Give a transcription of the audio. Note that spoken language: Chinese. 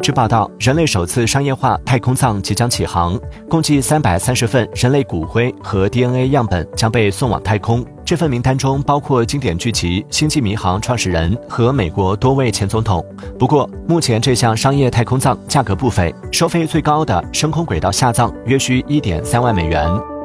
据报道人类首次商业化太空葬即将启航共计三百三十份人类骨灰和 dna 样本将被送往太空。这份名单中包括经典剧集星际迷航创始人和美国多位前总统。不过目前这项商业太空葬价格不菲收费最高的深空轨道下葬约需一点三万美元。